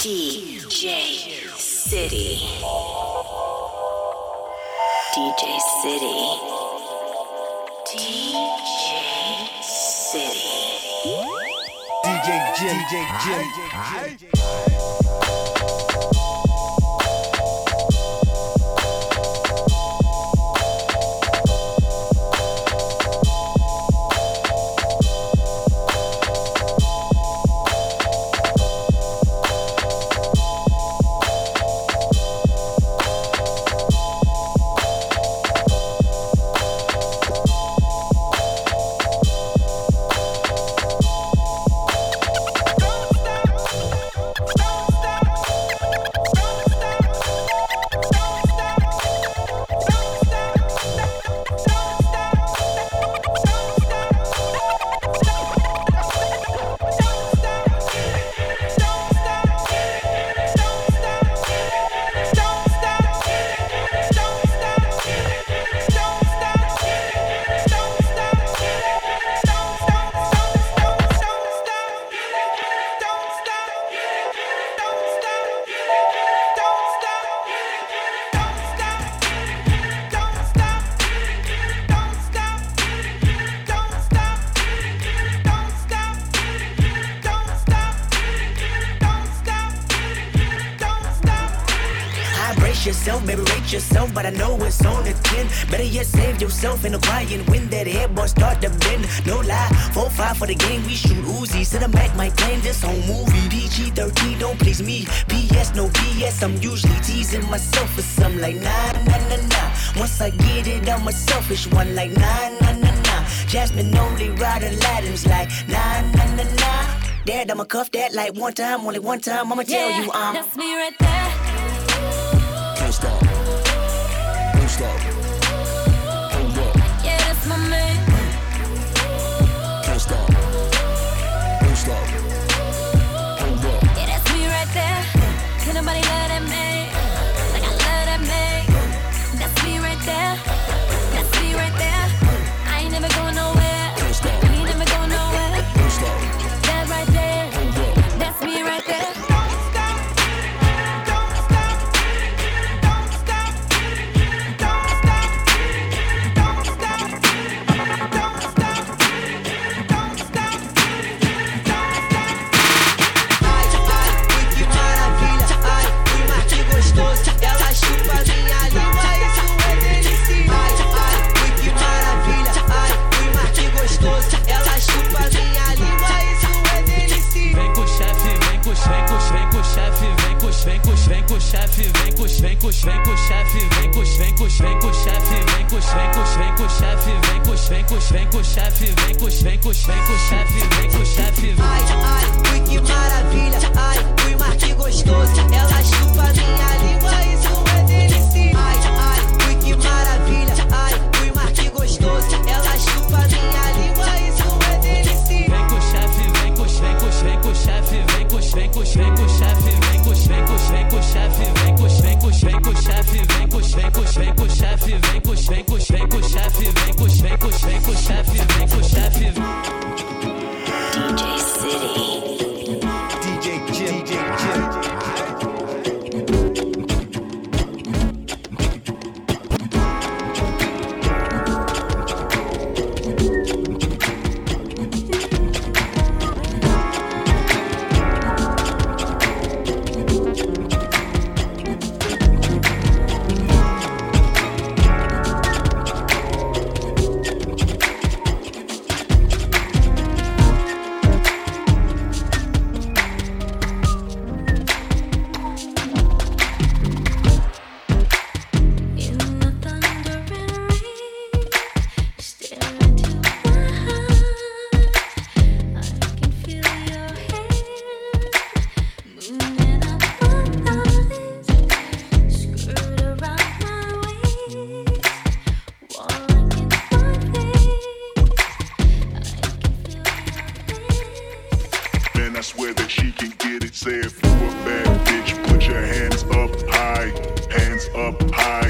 DJ City. DJ City. DJ City. DJ Jim. DJ Jim. myself in the crying when that headboard start to bend. No lie, 4-5 for the game, we shoot Uzis. Sit the Mac, my claim this whole movie. PG-13 don't please me. PS, no BS, I'm usually teasing myself for some like nah, nah, nah, nah. Once I get it, I'm a selfish one like nah, nah, nah, nah. Jasmine only ride Aladdin's like nah, nah, nah, nah. Dad, I'ma cuff that like one time, only one time. I'ma yeah, tell you I'm. That's me right there. vem com, vem com o chefe, vem com, vem com, vem com o chefe, vem com o chefe, I swear that she can get it. Say if you a bad bitch, put your hands up high, hands up high.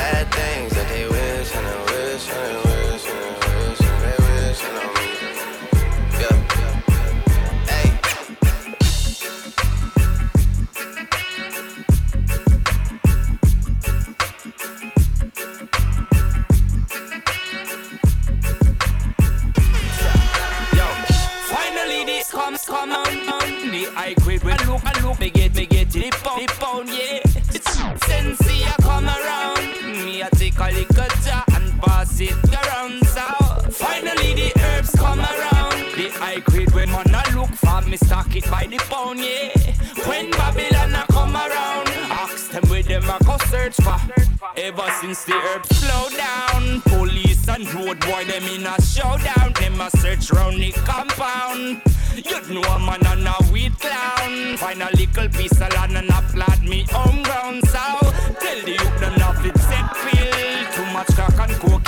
bad things that they wish and they wish and they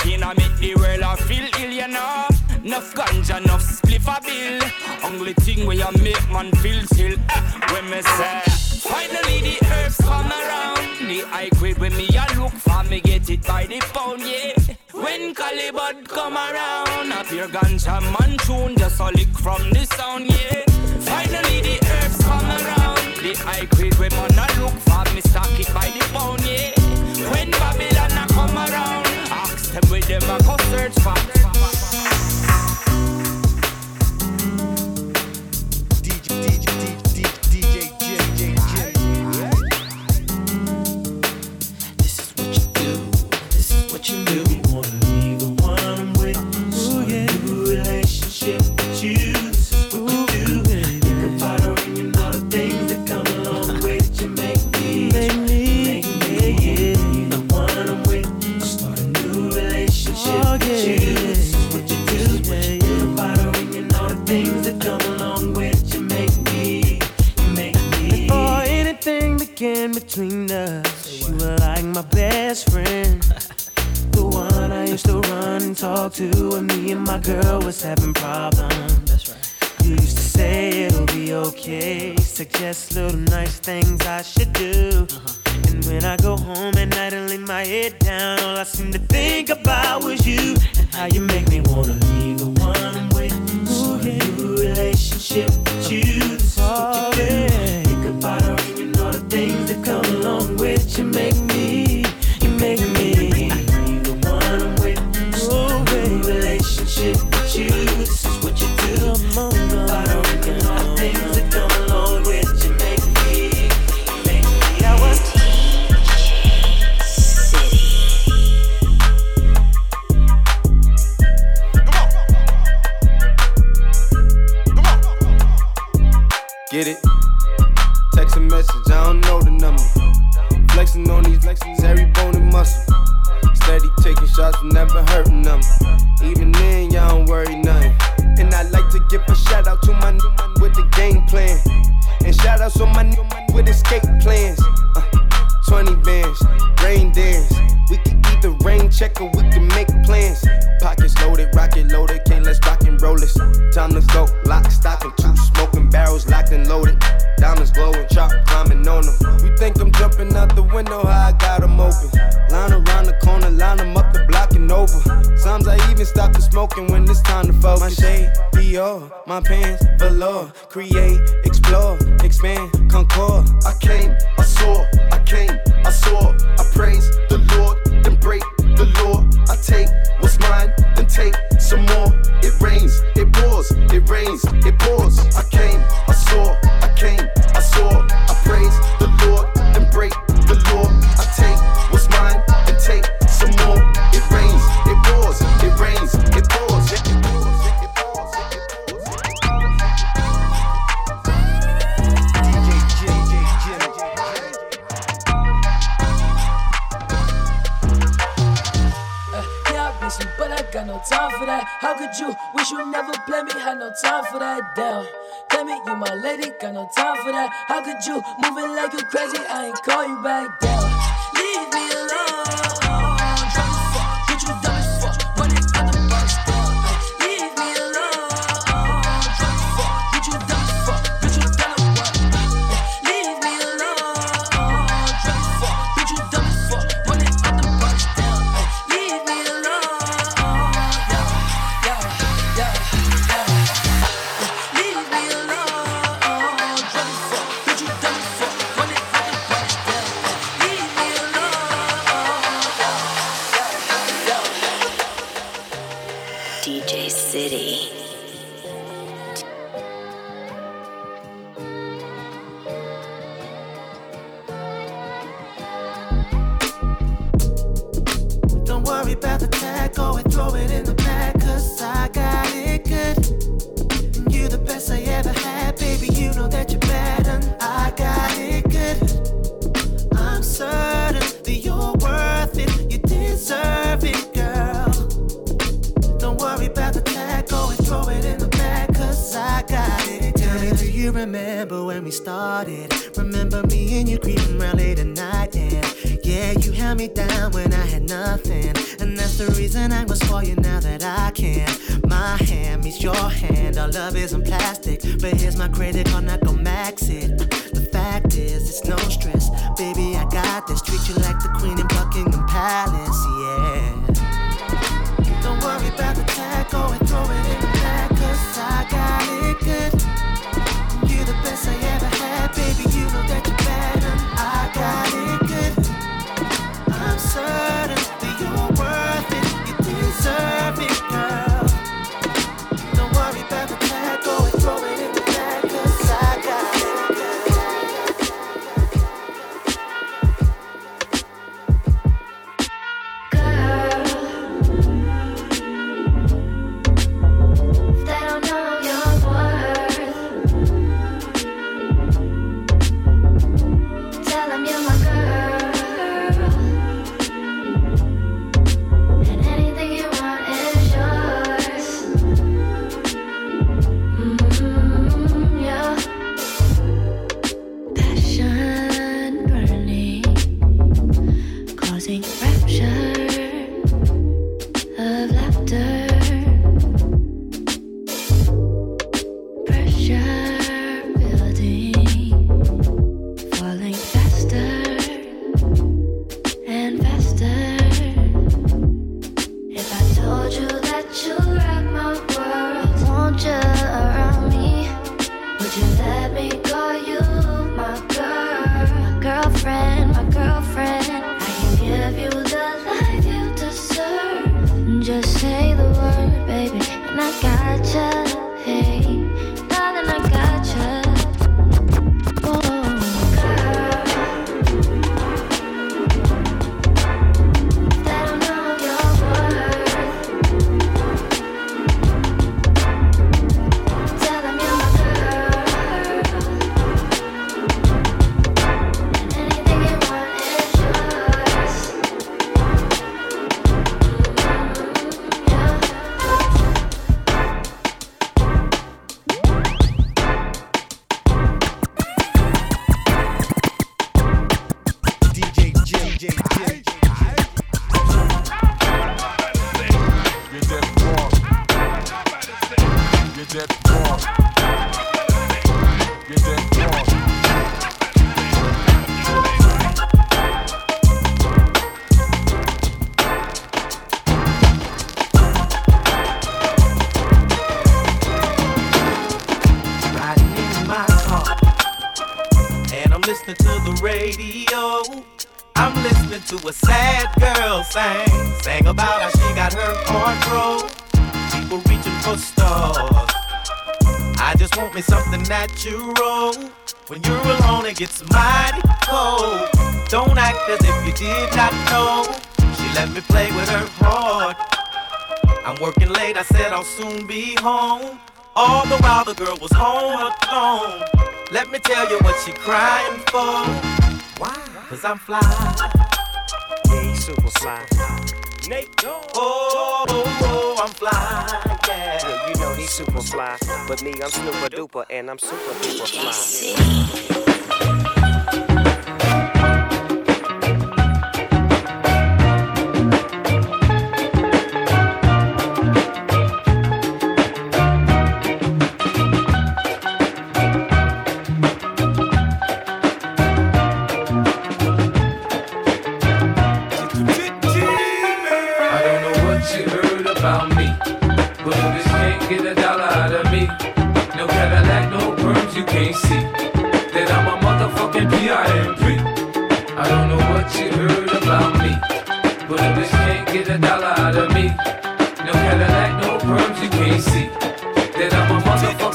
Inna make the world I feel ill, you know. Enough ganja, enough spliff a bill. Only thing where you make man feel chill. Eh, when me say, finally the herbs come around. The high grade when me a look for, me get it by the pound, yeah. When Calibut come around, a pure ganja man tune, just a lick from the sound, yeah. Finally the herbs come around. The high grade when man a look for, me stock it by the pound, yeah. When Babylon them a go search for Dior, my pants below Create, explore, expand, concord. I came right started. Remember me and you creeping around late at night, and yeah, you held me down when I had nothing. And that's the reason I was for you now that I can. My hand meets your hand, our love isn't plastic. But here's my credit card, not gon' max it. The fact is, it's no stress. Baby, I got this. Treat you like the queen in Buckingham Palace, yeah. Don't worry about the tag, go and throw it in. DJ Yeah. Gets mighty cold. Don't act as if you did not know. She let me play with her heart. I'm working late, I said I'll soon be home. All the while the girl was home alone. Let me tell you what she crying for. Why? Cause I'm fly. Yeah, super fly. Nate, oh, oh, oh, I'm fly. Yeah. Yeah, you know he's super fly, but me, I'm super duper, and I'm super duper fly.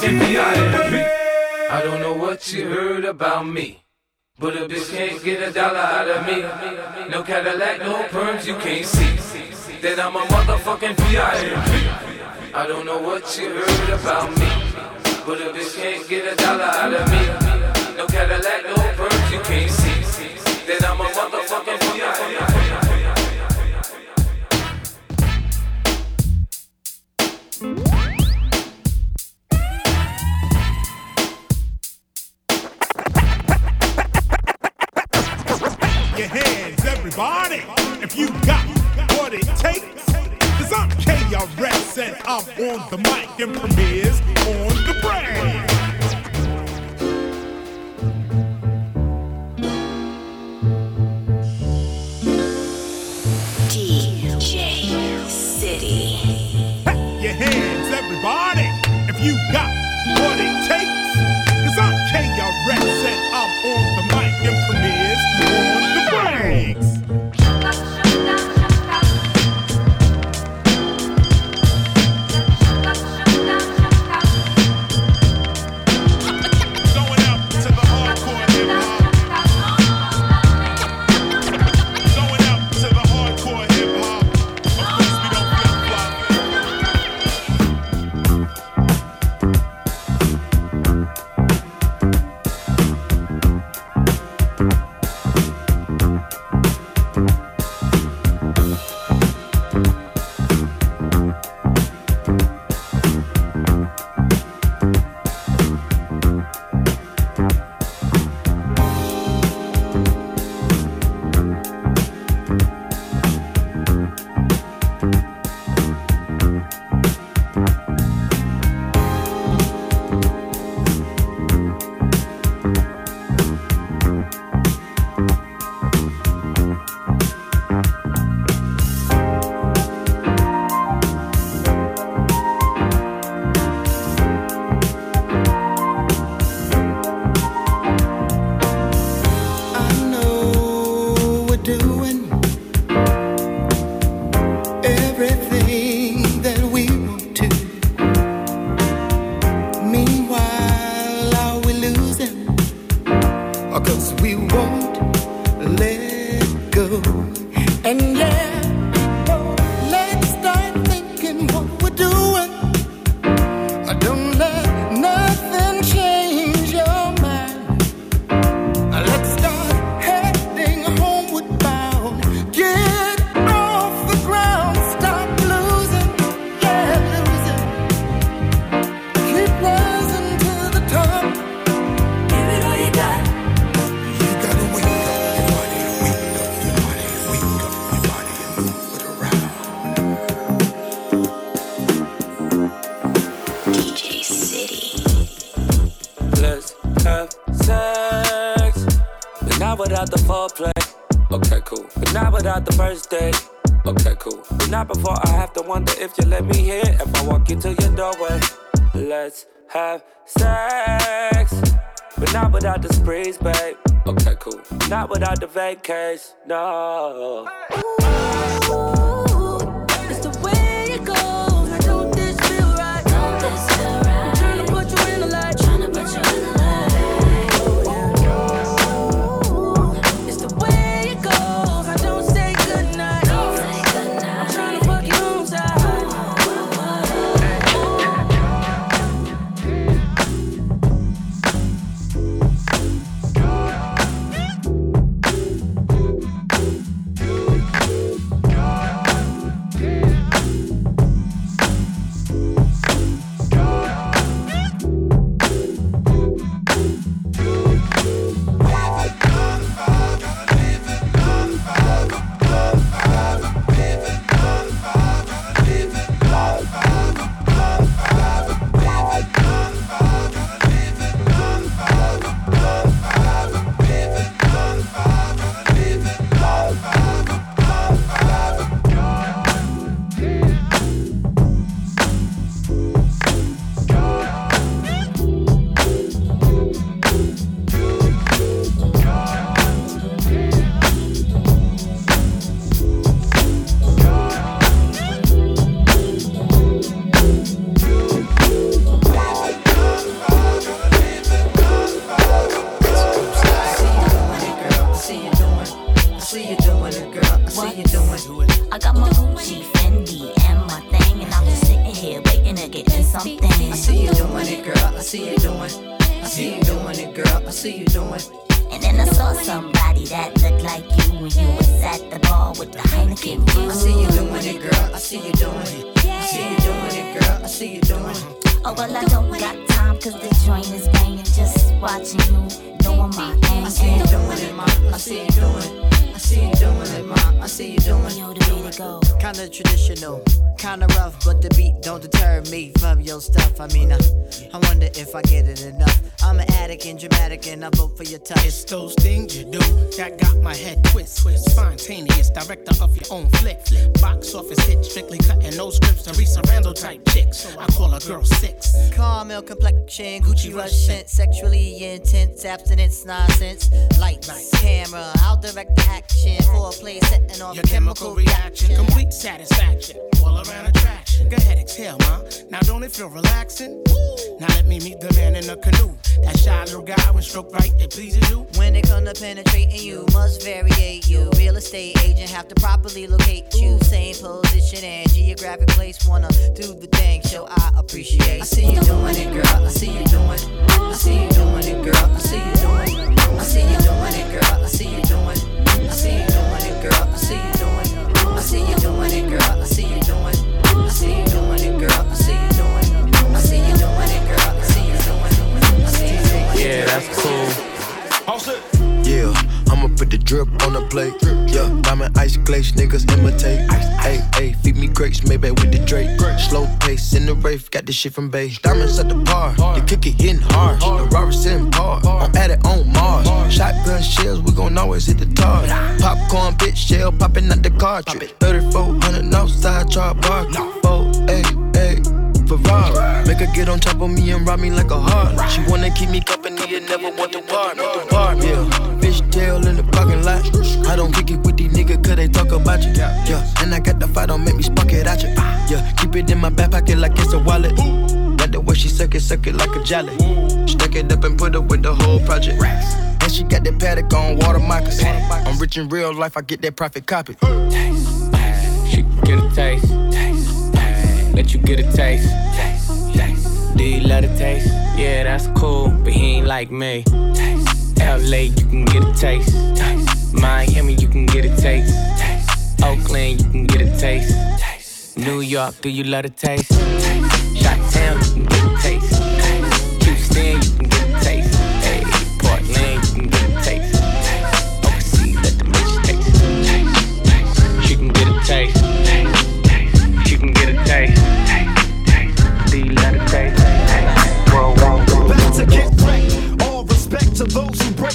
I don't know what you heard about me. But a bitch can't get a dollar out of me. No Cadillac, no perms, you can't see that I'm a motherfucking VIP. I don't know what you heard about me. But a bitch can't get a dollar out of me. No Cadillac, no perms, you can't see that I'm a motherfucking VIP. Everybody. If you got what it takes. Cause I'm KRS and I'm on the mic and premieres on the brand. DJ City. Your hands, everybody. If you got what it If I walk into your doorway. Let's have sex. But not without the sprees, babe. Okay, cool. Not without the vacays, no. It's way to go. Kinda traditional, kinda rough, but the beat don't deter me from your stuff. I mean, uh, I wonder if I get it enough. I'm an addict and dramatic, and I vote for your touch. It's those things you do that got my head twist. Spontaneous, director of your own flick. Box office hit, strictly cutting no scripts. Theresa Randle type chicks. I call a girl six. Caramel complexion, Gucci rush scent, sexually intense, abstinence, nonsense. Lights, camera, I'll direct the action for a play setting off Your chemical reaction, complete satisfaction, all around attraction. Go ahead, exhale, ma. Now don't it feel relaxing? Now let me meet the man in the canoe. That shy little guy when stroke right, it pleases you. When it come to penetrating you, must variate you. Real estate agent have to properly locate you. Same position and geographic place. Wanna do the thing, show I appreciate. I see you doing it, girl. I see you doing. I see you doing it, girl. I see you doing. I see you doing it, girl. I see you this shit from Bay. Diamonds at the bar, the it hitting hard. The Robert's in par, I'm at it on Mars. Shotgun shells, we gon' always hit the tar. Popcorn, bitch, shell popping out the cartridge. 3400 outside, chart bar. Oh, hey, hey. Ferrari. Make her get on top of me and rob me like a heart. She wanna keep me company and never want to part. Part, yeah. Fish tail in the parking lot. I don't kick it with cause they talk about you. Yeah, yeah. and I got the fight, don't make me spark it at you. Ah. Yeah, keep it in my back pocket like it's a wallet. Like the way she suck it, suck it like a jelly. Stack it up and put it with the whole project. And she got that paddock on water moccasins. I'm rich in real life, I get that profit copy. She can get a taste. taste. taste. Let you get a taste. taste. taste. Do you love the taste? Yeah, that's cool, but he ain't like me. Taste. LA, you can get a taste. taste. Miami, you can get a taste. Oakland, you can get a taste. New York, do you love the taste? Shot Town, you can get a taste. Houston, you can get a taste. Hey, Portland, you can get a taste. Overseas, let the bitch taste. She can get a taste. She can get a taste. Do you love the taste? Whoa. Back to get wrecked. All respect to those who break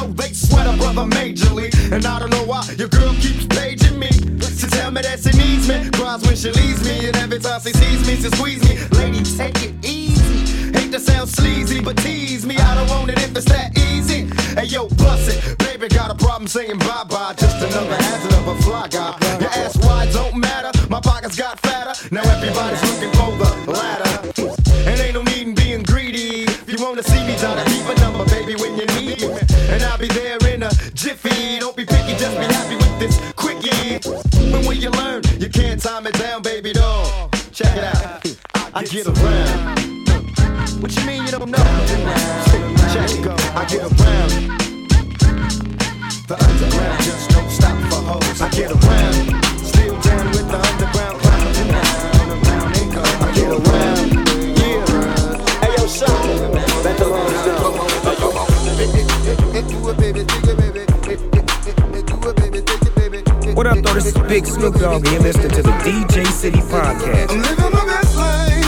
oh, they sweat a brother majorly. And I don't know why your girl keeps paging me. To tell me that she needs me. Cries when she leaves me. And every time she sees me, she squeeze me. Lady, take it easy. Hate to sound sleazy, but tease me. I don't want it if it's that easy. Hey yo, bust it. Baby got a problem saying bye bye. Get around. What you mean you don't know? Check it go. I get around. The underground just don't stop for hoes. I get around. Still down with the underground crowd. Round and round they. I get around. Yeah. Hey yo, son. Let the What up, though? This is Big Snoop Dogg, and you're listening to the DJ City Podcast.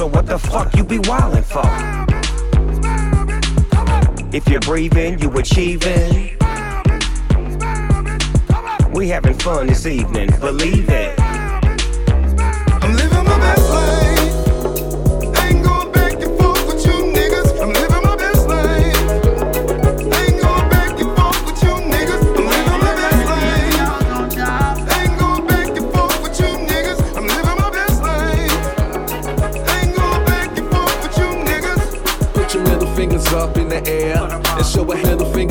So what the fuck you be wildin' for? If you're breathing, you achieving. We having fun this evening, believe it. I'm living my best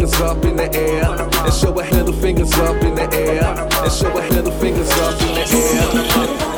fingers up in the air and show a middle fingers up in the air and show a middle fingers up in the air.